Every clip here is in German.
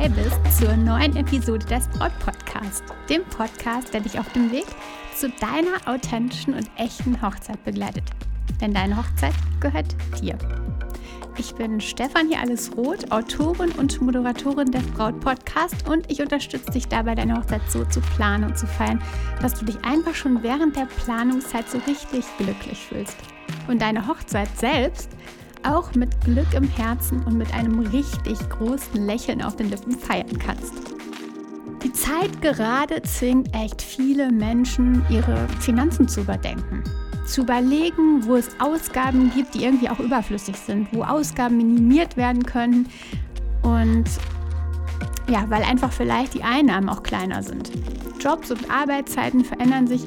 dabei bist zur neuen Episode des Braut Podcast, dem Podcast, der dich auf dem Weg zu deiner authentischen und echten Hochzeit begleitet. Denn deine Hochzeit gehört dir. Ich bin Stefanie Allesroth, Autorin und Moderatorin des Braut Podcast und ich unterstütze dich dabei, deine Hochzeit so zu planen und zu feiern, dass du dich einfach schon während der Planungszeit so richtig glücklich fühlst. Und deine Hochzeit selbst auch mit Glück im Herzen und mit einem richtig großen Lächeln auf den Lippen feiern kannst. Die Zeit gerade zwingt echt viele Menschen, ihre Finanzen zu überdenken. Zu überlegen, wo es Ausgaben gibt, die irgendwie auch überflüssig sind, wo Ausgaben minimiert werden können und ja, weil einfach vielleicht die Einnahmen auch kleiner sind. Jobs und Arbeitszeiten verändern sich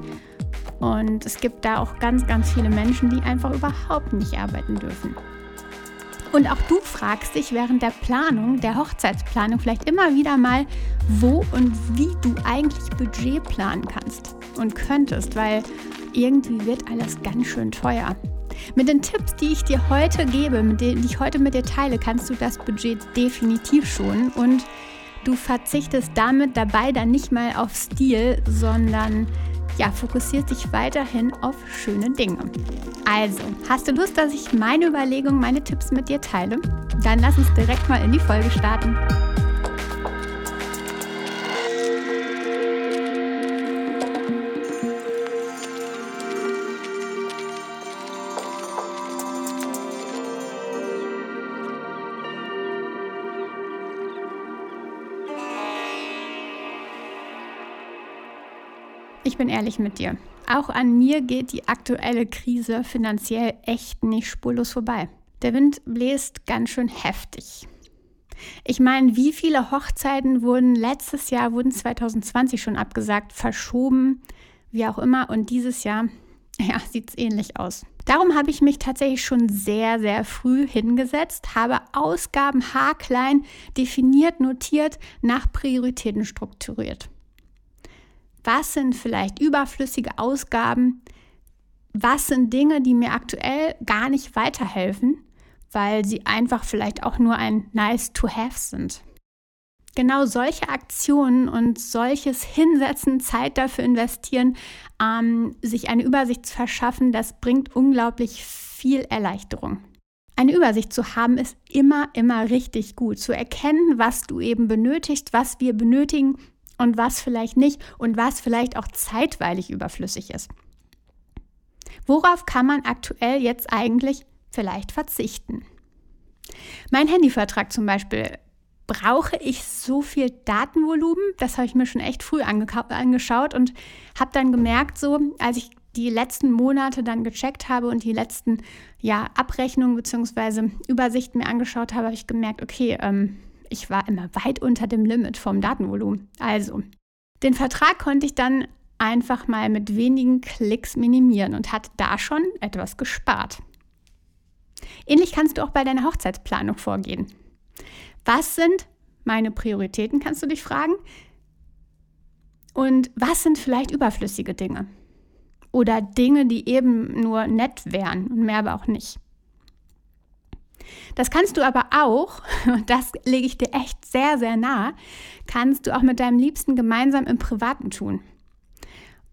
und es gibt da auch ganz, ganz viele Menschen, die einfach überhaupt nicht arbeiten dürfen. Und auch du fragst dich während der Planung, der Hochzeitsplanung, vielleicht immer wieder mal, wo und wie du eigentlich Budget planen kannst und könntest, weil irgendwie wird alles ganz schön teuer. Mit den Tipps, die ich dir heute gebe, mit denen, die ich heute mit dir teile, kannst du das Budget definitiv schonen und du verzichtest damit dabei dann nicht mal auf Stil, sondern ja, fokussiert sich weiterhin auf schöne Dinge. Also, hast du Lust, dass ich meine Überlegungen, meine Tipps mit dir teile? Dann lass uns direkt mal in die Folge starten. Ich bin ehrlich mit dir. Auch an mir geht die aktuelle Krise finanziell echt nicht spurlos vorbei. Der Wind bläst ganz schön heftig. Ich meine, wie viele Hochzeiten wurden letztes Jahr, wurden 2020 schon abgesagt, verschoben, wie auch immer. Und dieses Jahr, ja, sieht es ähnlich aus. Darum habe ich mich tatsächlich schon sehr, sehr früh hingesetzt, habe Ausgaben haarklein definiert, notiert, nach Prioritäten strukturiert. Was sind vielleicht überflüssige Ausgaben? Was sind Dinge, die mir aktuell gar nicht weiterhelfen, weil sie einfach vielleicht auch nur ein Nice to Have sind? Genau solche Aktionen und solches Hinsetzen, Zeit dafür investieren, ähm, sich eine Übersicht zu verschaffen, das bringt unglaublich viel Erleichterung. Eine Übersicht zu haben ist immer, immer richtig gut. Zu erkennen, was du eben benötigst, was wir benötigen, und was vielleicht nicht und was vielleicht auch zeitweilig überflüssig ist. Worauf kann man aktuell jetzt eigentlich vielleicht verzichten? Mein Handyvertrag zum Beispiel. Brauche ich so viel Datenvolumen? Das habe ich mir schon echt früh angeschaut und habe dann gemerkt, so als ich die letzten Monate dann gecheckt habe und die letzten ja, Abrechnungen bzw. Übersichten mir angeschaut habe, habe ich gemerkt, okay, ähm, ich war immer weit unter dem Limit vom Datenvolumen. Also, den Vertrag konnte ich dann einfach mal mit wenigen Klicks minimieren und hatte da schon etwas gespart. Ähnlich kannst du auch bei deiner Hochzeitsplanung vorgehen. Was sind meine Prioritäten, kannst du dich fragen? Und was sind vielleicht überflüssige Dinge? Oder Dinge, die eben nur nett wären und mehr aber auch nicht. Das kannst du aber auch, und das lege ich dir echt sehr, sehr nah, kannst du auch mit deinem Liebsten gemeinsam im Privaten tun.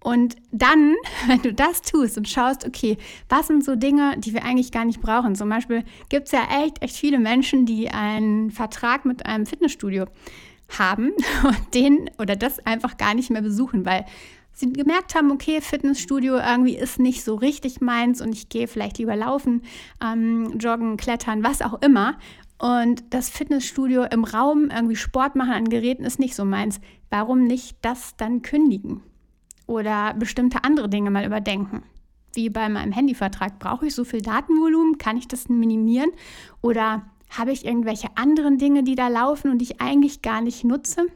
Und dann, wenn du das tust und schaust, okay, was sind so Dinge, die wir eigentlich gar nicht brauchen? Zum Beispiel gibt es ja echt, echt viele Menschen, die einen Vertrag mit einem Fitnessstudio haben und den oder das einfach gar nicht mehr besuchen, weil sie gemerkt haben, okay, Fitnessstudio irgendwie ist nicht so richtig meins und ich gehe vielleicht lieber laufen, ähm, joggen, klettern, was auch immer. Und das Fitnessstudio im Raum, irgendwie Sport machen an Geräten ist nicht so meins. Warum nicht das dann kündigen? Oder bestimmte andere Dinge mal überdenken? Wie bei meinem Handyvertrag. Brauche ich so viel Datenvolumen? Kann ich das minimieren? Oder habe ich irgendwelche anderen Dinge, die da laufen und ich eigentlich gar nicht nutze?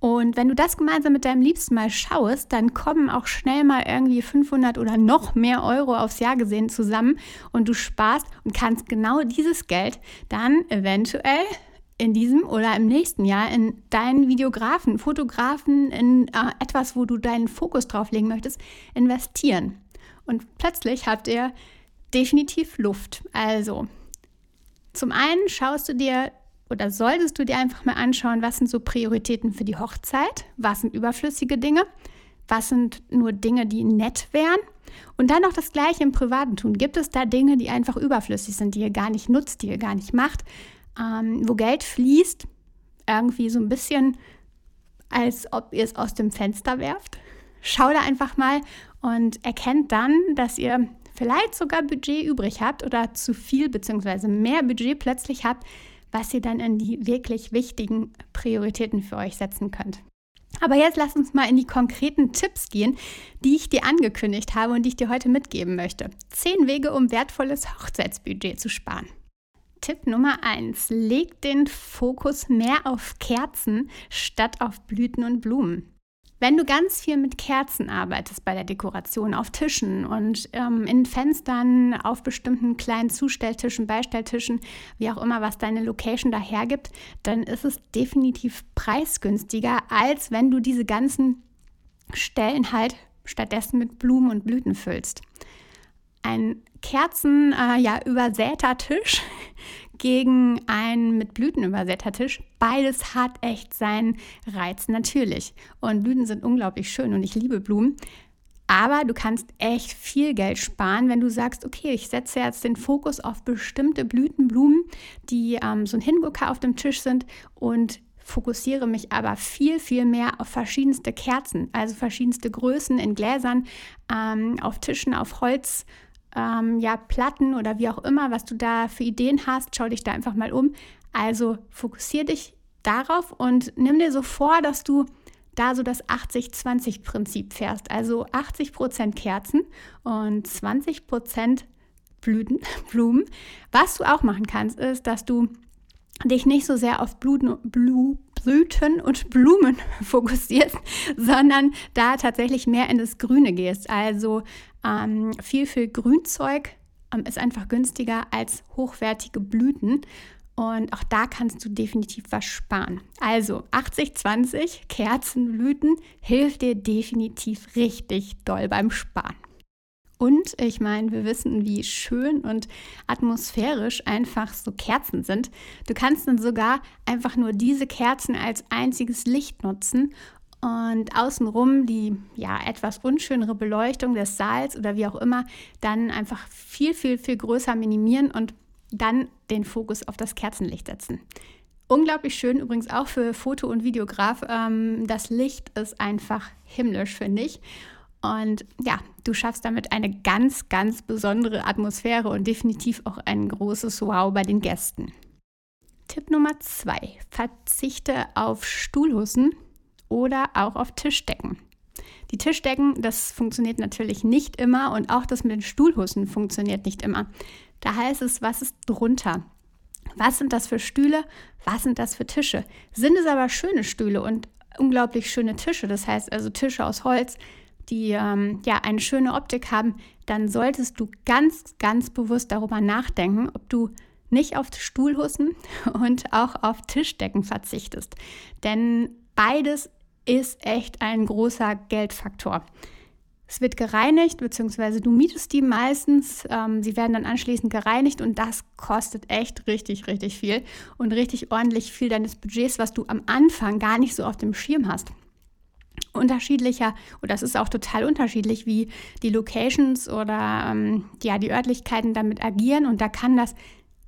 Und wenn du das gemeinsam mit deinem Liebsten mal schaust, dann kommen auch schnell mal irgendwie 500 oder noch mehr Euro aufs Jahr gesehen zusammen und du sparst und kannst genau dieses Geld dann eventuell in diesem oder im nächsten Jahr in deinen Videografen, Fotografen, in äh, etwas, wo du deinen Fokus drauf legen möchtest, investieren. Und plötzlich habt ihr definitiv Luft. Also, zum einen schaust du dir oder solltest du dir einfach mal anschauen, was sind so Prioritäten für die Hochzeit, was sind überflüssige Dinge, was sind nur Dinge, die nett wären. Und dann noch das Gleiche im Privaten tun. Gibt es da Dinge, die einfach überflüssig sind, die ihr gar nicht nutzt, die ihr gar nicht macht, ähm, wo Geld fließt, irgendwie so ein bisschen, als ob ihr es aus dem Fenster werft? Schau da einfach mal und erkennt dann, dass ihr vielleicht sogar Budget übrig habt oder zu viel bzw. mehr Budget plötzlich habt, was ihr dann in die wirklich wichtigen Prioritäten für euch setzen könnt. Aber jetzt lass uns mal in die konkreten Tipps gehen, die ich dir angekündigt habe und die ich dir heute mitgeben möchte. Zehn Wege, um wertvolles Hochzeitsbudget zu sparen. Tipp Nummer 1. Leg den Fokus mehr auf Kerzen statt auf Blüten und Blumen. Wenn du ganz viel mit Kerzen arbeitest bei der Dekoration auf Tischen und ähm, in Fenstern, auf bestimmten kleinen Zustelltischen, Beistelltischen, wie auch immer, was deine Location dahergibt, dann ist es definitiv preisgünstiger, als wenn du diese ganzen Stellen halt stattdessen mit Blumen und Blüten füllst. Ein Kerzen äh, ja, übersäter Tisch gegen einen mit Blüten übersäter Tisch. Beides hat echt seinen Reiz natürlich. Und Blüten sind unglaublich schön und ich liebe Blumen. Aber du kannst echt viel Geld sparen, wenn du sagst, okay, ich setze jetzt den Fokus auf bestimmte Blütenblumen, die ähm, so ein Hingucker auf dem Tisch sind und fokussiere mich aber viel, viel mehr auf verschiedenste Kerzen, also verschiedenste Größen in Gläsern, ähm, auf Tischen, auf Holz ähm, ja, Platten oder wie auch immer, was du da für Ideen hast, schau dich da einfach mal um. Also fokussiere dich darauf und nimm dir so vor, dass du da so das 80-20-Prinzip fährst. Also 80% Kerzen und 20% Blüten, Blumen. Was du auch machen kannst, ist, dass du dich nicht so sehr auf Blüten, Blüten und Blumen fokussierst, sondern da tatsächlich mehr in das Grüne gehst. Also ähm, viel, viel Grünzeug ähm, ist einfach günstiger als hochwertige Blüten. Und auch da kannst du definitiv was sparen. Also 80-20 Kerzenblüten hilft dir definitiv richtig doll beim Sparen. Und ich meine, wir wissen, wie schön und atmosphärisch einfach so Kerzen sind. Du kannst dann sogar einfach nur diese Kerzen als einziges Licht nutzen und außenrum die ja etwas unschönere Beleuchtung des Saals oder wie auch immer dann einfach viel, viel, viel größer minimieren und dann den Fokus auf das Kerzenlicht setzen. Unglaublich schön übrigens auch für Foto- und Videograf. Ähm, das Licht ist einfach himmlisch, finde ich. Und ja, du schaffst damit eine ganz, ganz besondere Atmosphäre und definitiv auch ein großes Wow bei den Gästen. Tipp Nummer zwei: Verzichte auf Stuhlhussen oder auch auf Tischdecken. Die Tischdecken, das funktioniert natürlich nicht immer und auch das mit den Stuhlhussen funktioniert nicht immer. Da heißt es, was ist drunter? Was sind das für Stühle? Was sind das für Tische? Sind es aber schöne Stühle und unglaublich schöne Tische, das heißt also Tische aus Holz, die ähm, ja eine schöne Optik haben, dann solltest du ganz, ganz bewusst darüber nachdenken, ob du nicht auf Stuhlhussen und auch auf Tischdecken verzichtest. Denn beides ist echt ein großer Geldfaktor. Es wird gereinigt, beziehungsweise du mietest die meistens. Ähm, sie werden dann anschließend gereinigt und das kostet echt richtig, richtig viel und richtig ordentlich viel deines Budgets, was du am Anfang gar nicht so auf dem Schirm hast unterschiedlicher, oder es ist auch total unterschiedlich, wie die Locations oder ähm, ja, die Örtlichkeiten damit agieren. Und da kann das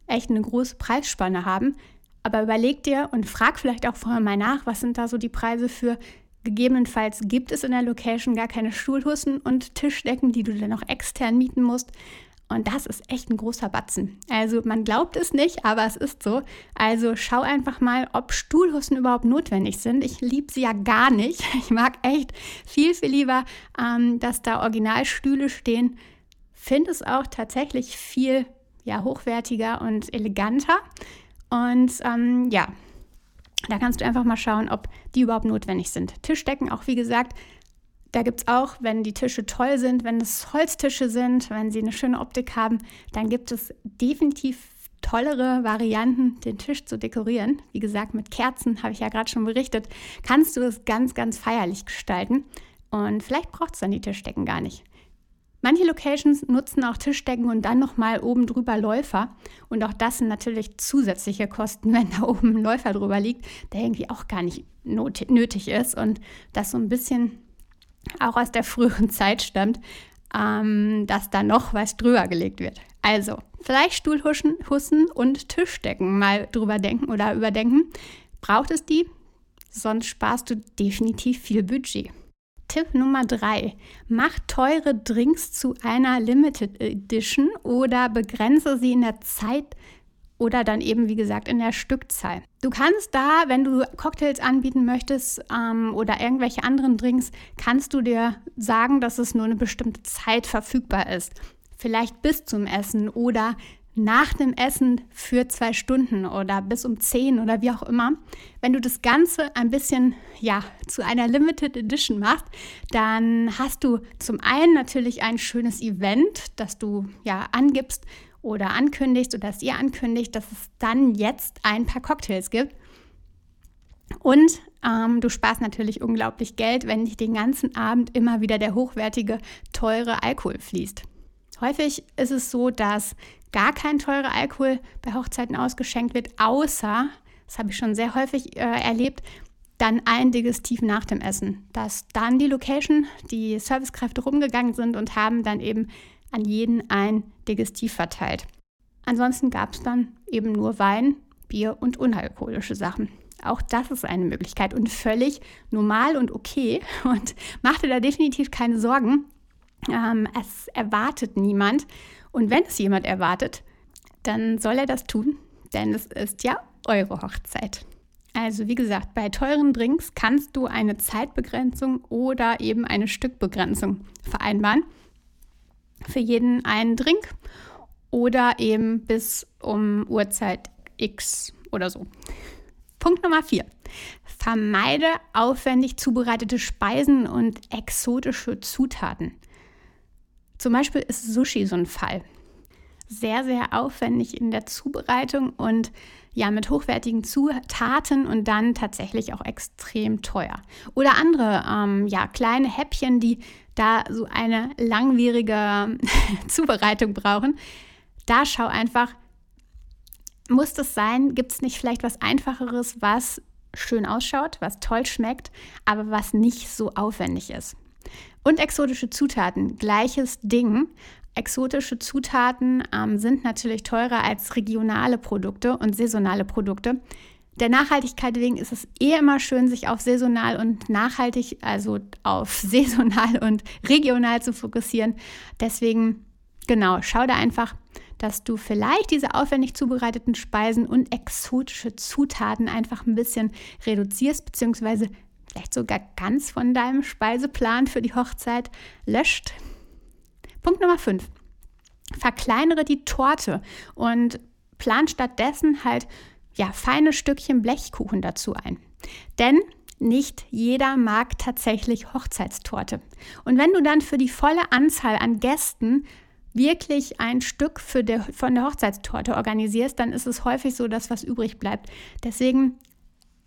echt eine große Preisspanne haben. Aber überleg dir und frag vielleicht auch vorher mal nach, was sind da so die Preise für. Gegebenenfalls gibt es in der Location gar keine Stuhlhussen und Tischdecken, die du dann noch extern mieten musst. Und das ist echt ein großer Batzen. Also man glaubt es nicht, aber es ist so. Also schau einfach mal, ob Stuhlhussen überhaupt notwendig sind. Ich liebe sie ja gar nicht. Ich mag echt viel, viel lieber, ähm, dass da Originalstühle stehen. Finde es auch tatsächlich viel ja, hochwertiger und eleganter. Und ähm, ja, da kannst du einfach mal schauen, ob die überhaupt notwendig sind. Tischdecken auch, wie gesagt, da gibt es auch, wenn die Tische toll sind, wenn es Holztische sind, wenn sie eine schöne Optik haben, dann gibt es definitiv tollere Varianten, den Tisch zu dekorieren. Wie gesagt, mit Kerzen, habe ich ja gerade schon berichtet, kannst du es ganz, ganz feierlich gestalten. Und vielleicht braucht es dann die Tischdecken gar nicht. Manche Locations nutzen auch Tischdecken und dann nochmal oben drüber Läufer. Und auch das sind natürlich zusätzliche Kosten, wenn da oben ein Läufer drüber liegt, der irgendwie auch gar nicht nötig ist und das so ein bisschen auch aus der früheren Zeit stammt, ähm, dass da noch was drüber gelegt wird. Also, vielleicht Stuhlhussen und Tischdecken mal drüber denken oder überdenken. Braucht es die? Sonst sparst du definitiv viel Budget. Tipp Nummer drei: Mach teure Drinks zu einer Limited Edition oder begrenze sie in der Zeit oder dann eben, wie gesagt, in der Stückzahl. Du kannst da, wenn du Cocktails anbieten möchtest ähm, oder irgendwelche anderen Drinks, kannst du dir sagen, dass es nur eine bestimmte Zeit verfügbar ist. Vielleicht bis zum Essen oder nach dem Essen für zwei Stunden oder bis um zehn oder wie auch immer. Wenn du das Ganze ein bisschen ja zu einer Limited Edition machst, dann hast du zum einen natürlich ein schönes Event, das du ja angibst oder ankündigst oder dass ihr ankündigt, dass es dann jetzt ein paar Cocktails gibt. Und ähm, du sparst natürlich unglaublich Geld, wenn dich den ganzen Abend immer wieder der hochwertige, teure Alkohol fließt. Häufig ist es so, dass gar kein teurer Alkohol bei Hochzeiten ausgeschenkt wird, außer, das habe ich schon sehr häufig äh, erlebt, dann ein Digestiv nach dem Essen. Dass dann die Location, die Servicekräfte rumgegangen sind und haben dann eben an jeden ein Digestiv verteilt. Ansonsten gab es dann eben nur Wein, Bier und unalkoholische Sachen. Auch das ist eine Möglichkeit und völlig normal und okay und machte da definitiv keine Sorgen. Ähm, es erwartet niemand und wenn es jemand erwartet, dann soll er das tun, denn es ist ja eure Hochzeit. Also wie gesagt, bei teuren Drinks kannst du eine Zeitbegrenzung oder eben eine Stückbegrenzung vereinbaren. Für jeden einen Drink oder eben bis um Uhrzeit X oder so. Punkt Nummer 4. Vermeide aufwendig zubereitete Speisen und exotische Zutaten. Zum Beispiel ist Sushi so ein Fall. Sehr, sehr aufwendig in der Zubereitung und ja, mit hochwertigen Zutaten und dann tatsächlich auch extrem teuer. Oder andere, ähm, ja, kleine Häppchen, die da so eine langwierige Zubereitung brauchen. Da schau einfach, muss das sein? Gibt es nicht vielleicht was Einfacheres, was schön ausschaut, was toll schmeckt, aber was nicht so aufwendig ist? Und exotische Zutaten, gleiches Ding. Exotische Zutaten ähm, sind natürlich teurer als regionale Produkte und saisonale Produkte. Der Nachhaltigkeit wegen ist es eh immer schön, sich auf saisonal und nachhaltig, also auf saisonal und regional zu fokussieren. Deswegen, genau, schau da einfach, dass du vielleicht diese aufwendig zubereiteten Speisen und exotische Zutaten einfach ein bisschen reduzierst, beziehungsweise vielleicht sogar ganz von deinem Speiseplan für die Hochzeit löscht. Punkt Nummer 5. Verkleinere die Torte und plan stattdessen halt ja, feine Stückchen Blechkuchen dazu ein. Denn nicht jeder mag tatsächlich Hochzeitstorte. Und wenn du dann für die volle Anzahl an Gästen wirklich ein Stück der, von der Hochzeitstorte organisierst, dann ist es häufig so, dass was übrig bleibt. Deswegen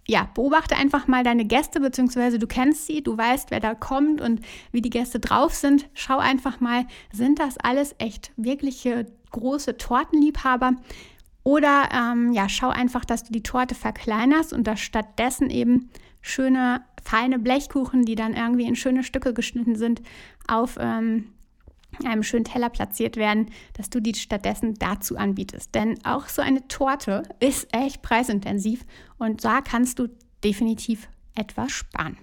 ja, beobachte einfach mal deine Gäste, beziehungsweise du kennst sie, du weißt, wer da kommt und wie die Gäste drauf sind. Schau einfach mal, sind das alles echt wirkliche große Tortenliebhaber? Oder ähm, ja, schau einfach, dass du die Torte verkleinerst und da stattdessen eben schöne, feine Blechkuchen, die dann irgendwie in schöne Stücke geschnitten sind, auf ähm, einem schönen Teller platziert werden, dass du die stattdessen dazu anbietest. Denn auch so eine Torte ist echt preisintensiv und da kannst du definitiv etwas sparen.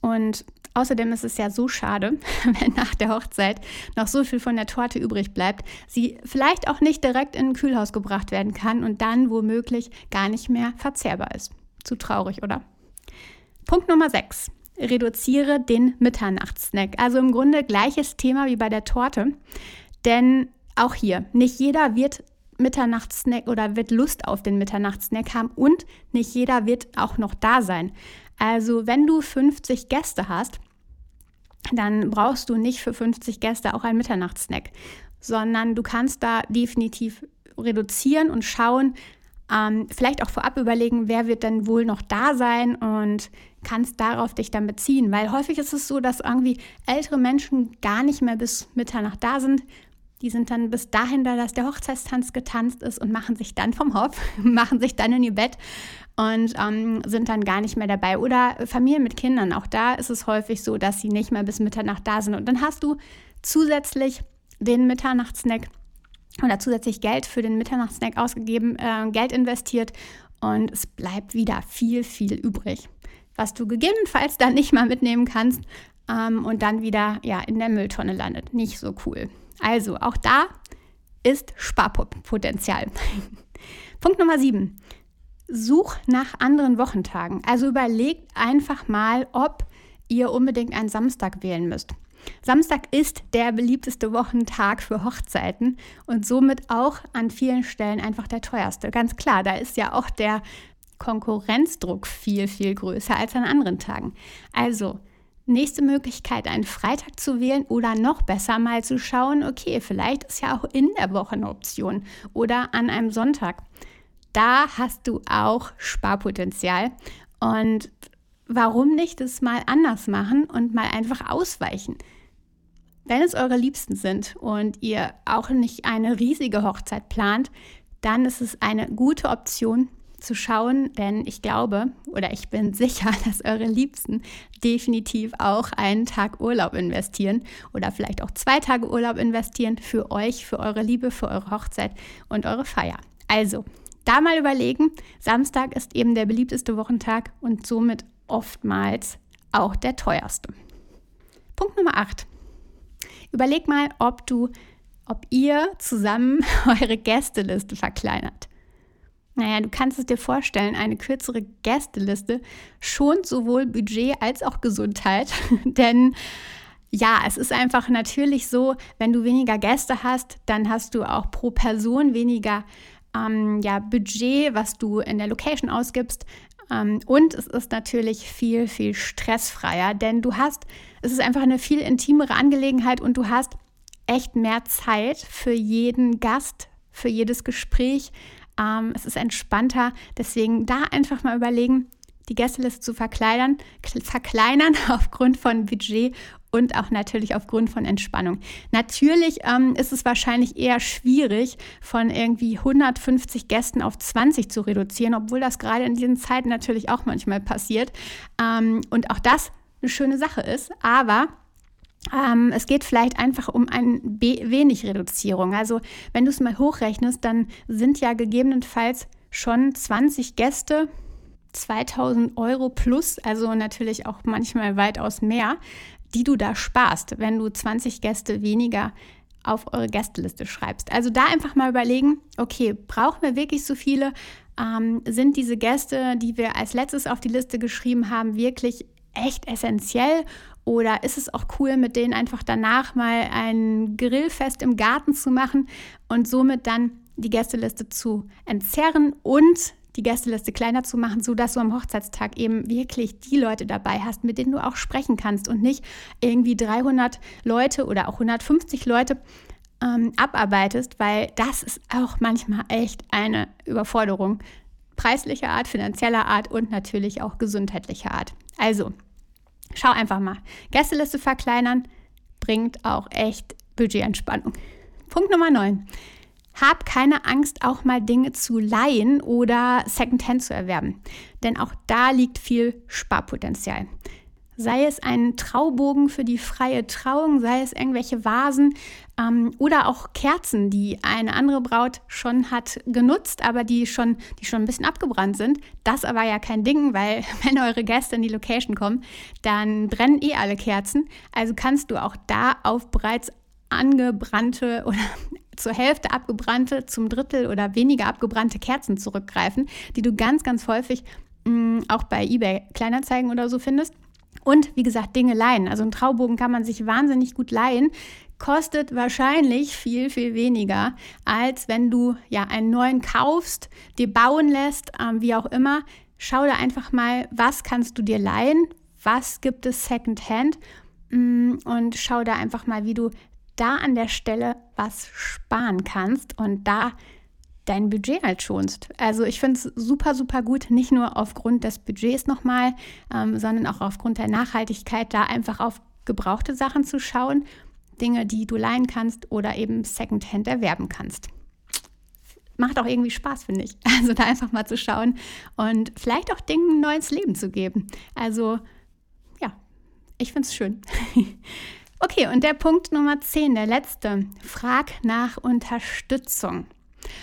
Und außerdem ist es ja so schade, wenn nach der Hochzeit noch so viel von der Torte übrig bleibt, sie vielleicht auch nicht direkt in ein Kühlhaus gebracht werden kann und dann womöglich gar nicht mehr verzehrbar ist. Zu traurig, oder? Punkt Nummer 6 reduziere den Mitternachtssnack. Also im Grunde gleiches Thema wie bei der Torte. Denn auch hier, nicht jeder wird Mitternachtssnack oder wird Lust auf den Mitternachtssnack haben und nicht jeder wird auch noch da sein. Also wenn du 50 Gäste hast, dann brauchst du nicht für 50 Gäste auch einen Mitternachtssnack, sondern du kannst da definitiv reduzieren und schauen, Ähm, vielleicht auch vorab überlegen, wer wird denn wohl noch da sein und kannst darauf dich dann beziehen. Weil häufig ist es so, dass irgendwie ältere Menschen gar nicht mehr bis Mitternacht da sind. Die sind dann bis dahin da, dass der Hochzeitstanz getanzt ist und machen sich dann vom Hof, machen sich dann in ihr Bett und ähm, sind dann gar nicht mehr dabei. Oder Familien mit Kindern, auch da ist es häufig so, dass sie nicht mehr bis Mitternacht da sind. Und dann hast du zusätzlich den Mitternachtssnack oder zusätzlich Geld für den Mitternachtssnack ausgegeben, äh, Geld investiert und es bleibt wieder viel, viel übrig, was du gegebenenfalls dann nicht mal mitnehmen kannst ähm, und dann wieder ja, in der Mülltonne landet. Nicht so cool. Also auch da ist Sparpotenzial. Punkt Nummer 7. Such nach anderen Wochentagen. Also überlegt einfach mal, ob ihr unbedingt einen Samstag wählen müsst. Samstag ist der beliebteste Wochentag für Hochzeiten und somit auch an vielen Stellen einfach der teuerste. Ganz klar, da ist ja auch der Konkurrenzdruck viel, viel größer als an anderen Tagen. Also, nächste Möglichkeit, einen Freitag zu wählen oder noch besser mal zu schauen, okay, vielleicht ist ja auch in der Woche eine Option oder an einem Sonntag. Da hast du auch Sparpotenzial und warum nicht es mal anders machen und mal einfach ausweichen? Wenn es eure Liebsten sind und ihr auch nicht eine riesige Hochzeit plant, dann ist es eine gute Option zu schauen, denn ich glaube oder ich bin sicher, dass eure Liebsten definitiv auch einen Tag Urlaub investieren oder vielleicht auch zwei Tage Urlaub investieren für euch, für eure Liebe, für eure Hochzeit und eure Feier. Also, da mal überlegen, Samstag ist eben der beliebteste Wochentag und somit oftmals auch der teuerste. Punkt Nummer 8. Überleg mal, ob du, ob ihr zusammen eure Gästeliste verkleinert. Naja, du kannst es dir vorstellen, eine kürzere Gästeliste schont sowohl Budget als auch Gesundheit. Denn ja, es ist einfach natürlich so, wenn du weniger Gäste hast, dann hast du auch pro Person weniger ähm, ja, Budget, was du in der Location ausgibst. Ähm, und es ist natürlich viel, viel stressfreier, denn du hast, es ist einfach eine viel intimere Angelegenheit und du hast echt mehr Zeit für jeden Gast, für jedes Gespräch. Ähm, es ist entspannter. Deswegen da einfach mal überlegen, die Gästeliste zu verkleinern, verkleinern aufgrund von Budget und auch natürlich aufgrund von Entspannung. Natürlich ähm, ist es wahrscheinlich eher schwierig, von irgendwie 150 Gästen auf 20 zu reduzieren, obwohl das gerade in diesen Zeiten natürlich auch manchmal passiert. Ähm, und auch das eine schöne Sache ist. Aber ähm, es geht vielleicht einfach um ein wenig Reduzierung. Also wenn du es mal hochrechnest, dann sind ja gegebenenfalls schon 20 Gäste 2000 Euro plus, also natürlich auch manchmal weitaus mehr, die du da sparst, wenn du 20 Gäste weniger auf eure Gästeliste schreibst. Also da einfach mal überlegen, okay, brauchen wir wirklich so viele? Ähm, sind diese Gäste, die wir als letztes auf die Liste geschrieben haben, wirklich echt essentiell? Oder ist es auch cool, mit denen einfach danach mal ein Grillfest im Garten zu machen und somit dann die Gästeliste zu entzerren und die Gästeliste kleiner zu machen, sodass du am Hochzeitstag eben wirklich die Leute dabei hast, mit denen du auch sprechen kannst und nicht irgendwie 300 Leute oder auch 150 Leute ähm, abarbeitest, weil das ist auch manchmal echt eine Überforderung preislicher Art, finanzieller Art und natürlich auch gesundheitlicher Art. Also, schau einfach mal. Gästeliste verkleinern bringt auch echt Budgetentspannung. Punkt Nummer 9. Hab keine Angst, auch mal Dinge zu leihen oder Secondhand zu erwerben, denn auch da liegt viel Sparpotenzial. Sei es ein Traubogen für die freie Trauung, sei es irgendwelche Vasen ähm, oder auch Kerzen, die eine andere Braut schon hat genutzt, aber die schon, die schon ein bisschen abgebrannt sind. Das aber ja kein Ding, weil wenn eure Gäste in die Location kommen, dann brennen eh alle Kerzen. Also kannst du auch da auf bereits angebrannte oder zur Hälfte abgebrannte, zum Drittel oder weniger abgebrannte Kerzen zurückgreifen, die du ganz, ganz häufig mh, mm, auch bei eBay Kleinanzeigen oder so findest. Und wie gesagt, Dinge leihen. Also einen Traubogen kann man sich wahnsinnig gut leihen, kostet wahrscheinlich viel, viel weniger, als wenn du ja einen neuen kaufst, dir bauen lässt, ähm, wie auch immer. Schau da einfach mal, was kannst du dir leihen, was gibt es Secondhand mm, und schau da einfach mal, wie du da an der Stelle was sparen kannst und da dein Budget halt schonst. Also ich finde es super, super gut, nicht nur aufgrund des Budgets nochmal, ähm, sondern auch aufgrund der Nachhaltigkeit, da einfach auf gebrauchte Sachen zu schauen, Dinge, die du leihen kannst oder eben Secondhand erwerben kannst. Macht auch irgendwie Spaß, finde ich. Also da einfach mal zu schauen und vielleicht auch Dingen ein neues Leben zu geben. Also ja, ich finde es schön. Okay, und der Punkt Nummer 10, der letzte. Frag nach Unterstützung.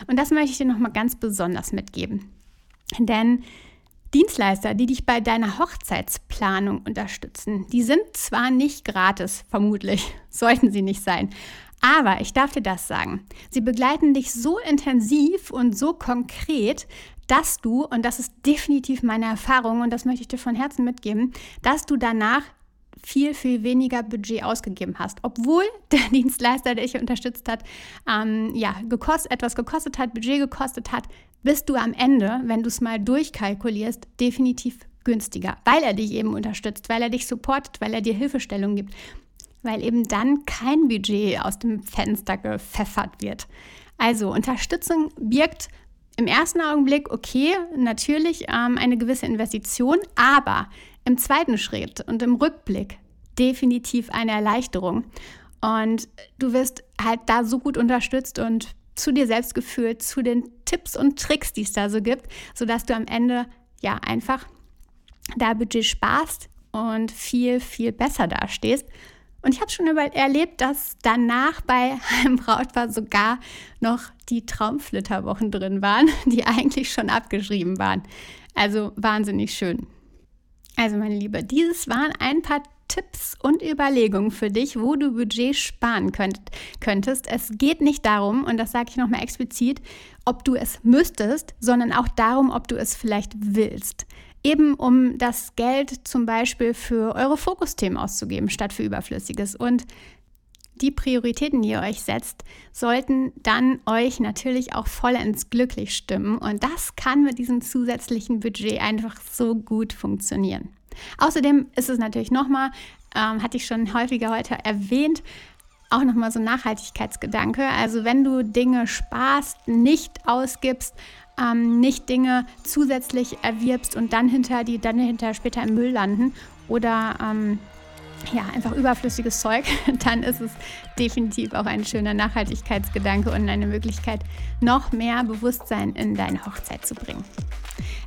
Und das möchte ich dir nochmal ganz besonders mitgeben. Denn Dienstleister, die dich bei deiner Hochzeitsplanung unterstützen, die sind zwar nicht gratis, vermutlich, sollten sie nicht sein, aber ich darf dir das sagen, sie begleiten dich so intensiv und so konkret, dass du, und das ist definitiv meine Erfahrung und das möchte ich dir von Herzen mitgeben, dass du danach viel, viel weniger Budget ausgegeben hast, obwohl der Dienstleister, der dich unterstützt hat, ähm, ja, gekost, etwas gekostet hat, Budget gekostet hat, bist du am Ende, wenn du es mal durchkalkulierst, definitiv günstiger, weil er dich eben unterstützt, weil er dich supportet, weil er dir Hilfestellung gibt, weil eben dann kein Budget aus dem Fenster gepfeffert wird. Also Unterstützung birgt im ersten Augenblick, okay, natürlich ähm, eine gewisse Investition, aber im zweiten Schritt und im Rückblick definitiv eine Erleichterung. Und du wirst halt da so gut unterstützt und zu dir selbst gefühlt, zu den Tipps und Tricks, die es da so gibt, sodass du am Ende ja einfach da Budget sparst und viel, viel besser dastehst. Und ich habe schon erlebt, dass danach bei einem Brautpaar sogar noch die Traumflitterwochen drin waren, die eigentlich schon abgeschrieben waren. Also wahnsinnig schön. Also meine Liebe, dieses waren ein paar Tipps und Überlegungen für dich, wo du Budget sparen könnt, könntest. Es geht nicht darum, und das sage ich nochmal explizit, ob du es müsstest, sondern auch darum, ob du es vielleicht willst. Eben um das Geld zum Beispiel für eure Fokusthemen auszugeben, statt für Überflüssiges. Und die Prioritäten, die ihr euch setzt, sollten dann euch natürlich auch vollends glücklich stimmen. Und das kann mit diesem zusätzlichen Budget einfach so gut funktionieren. Außerdem ist es natürlich nochmal, ähm, hatte ich schon häufiger heute erwähnt, auch nochmal so ein Nachhaltigkeitsgedanke. Also wenn du Dinge sparst, nicht ausgibst, ähm, nicht Dinge zusätzlich erwirbst und dann hinter die dann hinterher später im Müll landen oder ähm, ja, einfach überflüssiges Zeug, dann ist es definitiv auch ein schöner Nachhaltigkeitsgedanke und eine Möglichkeit, noch mehr Bewusstsein in deine Hochzeit zu bringen.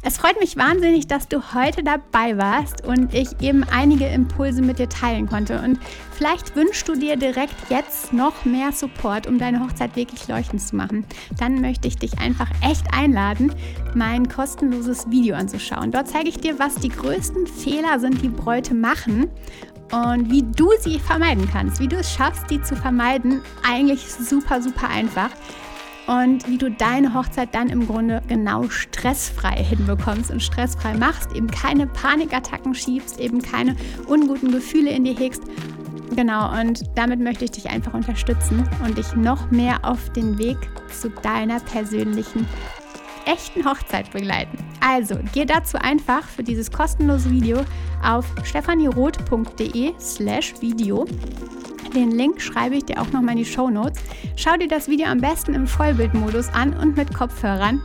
Es freut mich wahnsinnig, dass du heute dabei warst und ich eben einige Impulse mit dir teilen konnte. Und vielleicht wünschst du dir direkt jetzt noch mehr Support, um deine Hochzeit wirklich leuchtend zu machen. Dann möchte ich dich einfach echt einladen, mein kostenloses Video anzuschauen. Dort zeige ich dir, was die größten Fehler sind, die Bräute machen und wie du sie vermeiden kannst, wie du es schaffst, die zu vermeiden, eigentlich super, super einfach. Und wie du deine Hochzeit dann im Grunde genau stressfrei hinbekommst und stressfrei machst, eben keine Panikattacken schiebst, eben keine unguten Gefühle in dir hegst. Genau, und damit möchte ich dich einfach unterstützen und dich noch mehr auf den Weg zu deiner persönlichen echten Hochzeit begleiten. Also, geh dazu einfach für dieses kostenlose Video auf stefanieroth.de slash Video. Den Link schreibe ich dir auch nochmal in die Show Notes. Schau dir das Video am besten im Vollbildmodus an und mit Kopfhörern.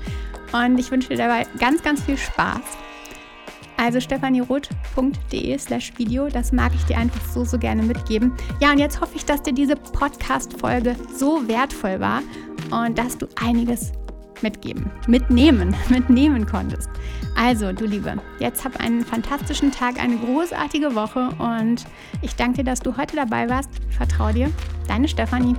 Und ich wünsche dir dabei ganz, ganz viel Spaß. Also stefanieroth.de slash Video, das mag ich dir einfach so, so gerne mitgeben. Ja, und jetzt hoffe ich, dass dir diese Podcast-Folge so wertvoll war und dass du einiges mitgeben, mitnehmen, mitnehmen konntest. Also, du Liebe, jetzt hab einen fantastischen Tag, eine großartige Woche und ich danke dir, dass du heute dabei warst. Vertrau dir, deine Stefanie.